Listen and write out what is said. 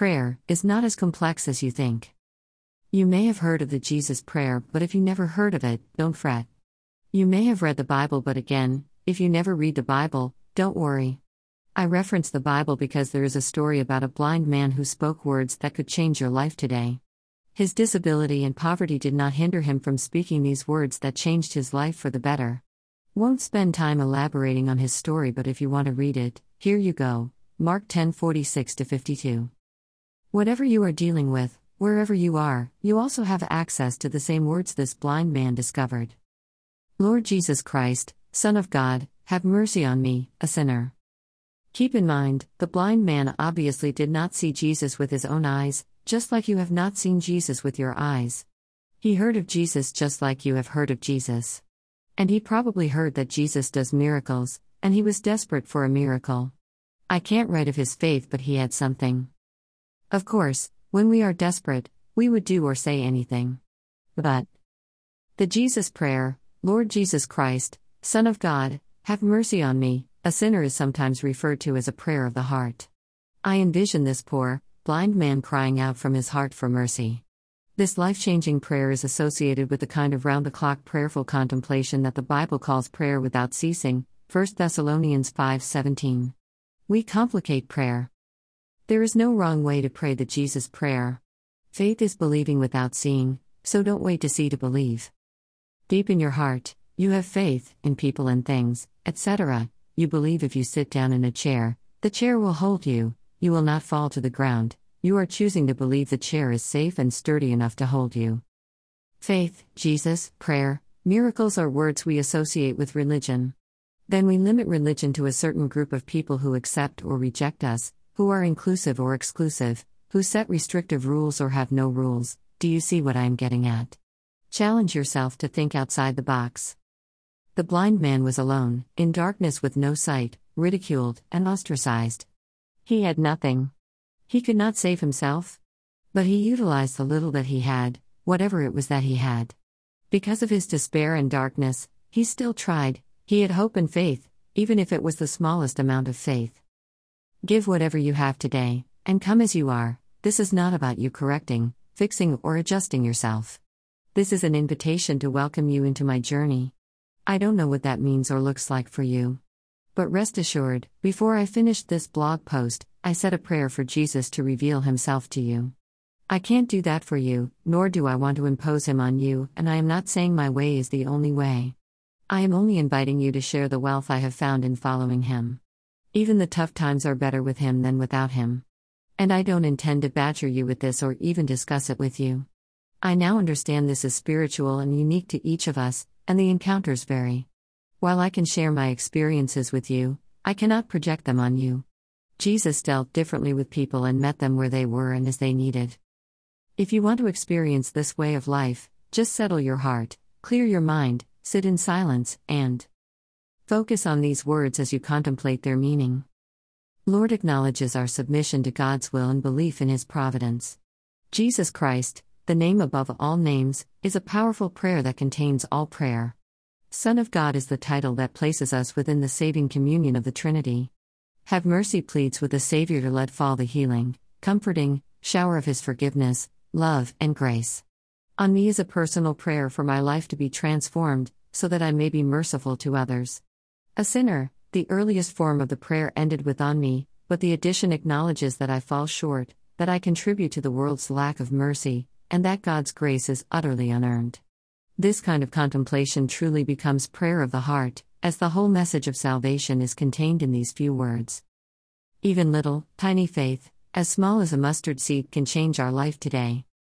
Prayer is not as complex as you think. You may have heard of the Jesus Prayer, but if you never heard of it, don't fret. You may have read the Bible, but again, if you never read the Bible, don't worry. I reference the Bible because there is a story about a blind man who spoke words that could change your life today. His disability and poverty did not hinder him from speaking these words that changed his life for the better. Won't spend time elaborating on his story, but if you want to read it, here you go. Mark 10:46 to 52. Whatever you are dealing with, wherever you are, you also have access to the same words this blind man discovered. Lord Jesus Christ, Son of God, have mercy on me, a sinner. Keep in mind, the blind man obviously did not see Jesus with his own eyes, just like you have not seen Jesus with your eyes. He heard of Jesus just like you have heard of Jesus. And he probably heard that Jesus does miracles, and he was desperate for a miracle. I can't write of his faith, but he had something. Of course, when we are desperate, we would do or say anything. But the Jesus prayer, Lord Jesus Christ, Son of God, have mercy on me, a sinner is sometimes referred to as a prayer of the heart. I envision this poor, blind man crying out from his heart for mercy. This life changing prayer is associated with the kind of round the clock prayerful contemplation that the Bible calls prayer without ceasing, 1 Thessalonians 5:17. We complicate prayer. There is no wrong way to pray the Jesus prayer. Faith is believing without seeing, so don't wait to see to believe. Deep in your heart, you have faith in people and things, etc. You believe if you sit down in a chair, the chair will hold you, you will not fall to the ground. You are choosing to believe the chair is safe and sturdy enough to hold you. Faith, Jesus, prayer, miracles are words we associate with religion. Then we limit religion to a certain group of people who accept or reject us, who are inclusive or exclusive, who set restrictive rules or have no rules. Do you see what I am getting at? Challenge yourself to think outside the box. The blind man was alone, in darkness with no sight, ridiculed, and ostracized. He had nothing. He could not save himself. But he utilized the little that he had, whatever it was that he had. Because of his despair and darkness, he still tried, he had hope and faith, even if it was the smallest amount of faith. Give whatever you have today, and come as you are. This is not about you correcting, fixing, or adjusting yourself. This is an invitation to welcome you into my journey. I don't know what that means or looks like for you. But rest assured, before I finished this blog post, I said a prayer for Jesus to reveal himself to you. I can't do that for you, nor do I want to impose him on you, and I am not saying my way is the only way. I am only inviting you to share the wealth I have found in following him. Even the tough times are better with him than without him. And I don't intend to badger you with this or even discuss it with you. I now understand this is spiritual and unique to each of us, and the encounters vary. While I can share my experiences with you, I cannot project them on you. Jesus dealt differently with people and met them where they were and as they needed. If you want to experience this way of life, just settle your heart, clear your mind, sit in silence, and Focus on these words as you contemplate their meaning. Lord acknowledges our submission to God's will and belief in His providence. Jesus Christ, the name above all names, is a powerful prayer that contains all prayer. Son of God is the title that places us within the saving communion of the Trinity. Have mercy pleads with the Savior to let fall the healing, comforting, shower of His forgiveness, love, and grace. On me is a personal prayer for my life to be transformed, so that I may be merciful to others. A sinner, the earliest form of the prayer ended with on me, but the addition acknowledges that I fall short, that I contribute to the world's lack of mercy, and that God's grace is utterly unearned. This kind of contemplation truly becomes prayer of the heart, as the whole message of salvation is contained in these few words. Even little, tiny faith, as small as a mustard seed, can change our life today.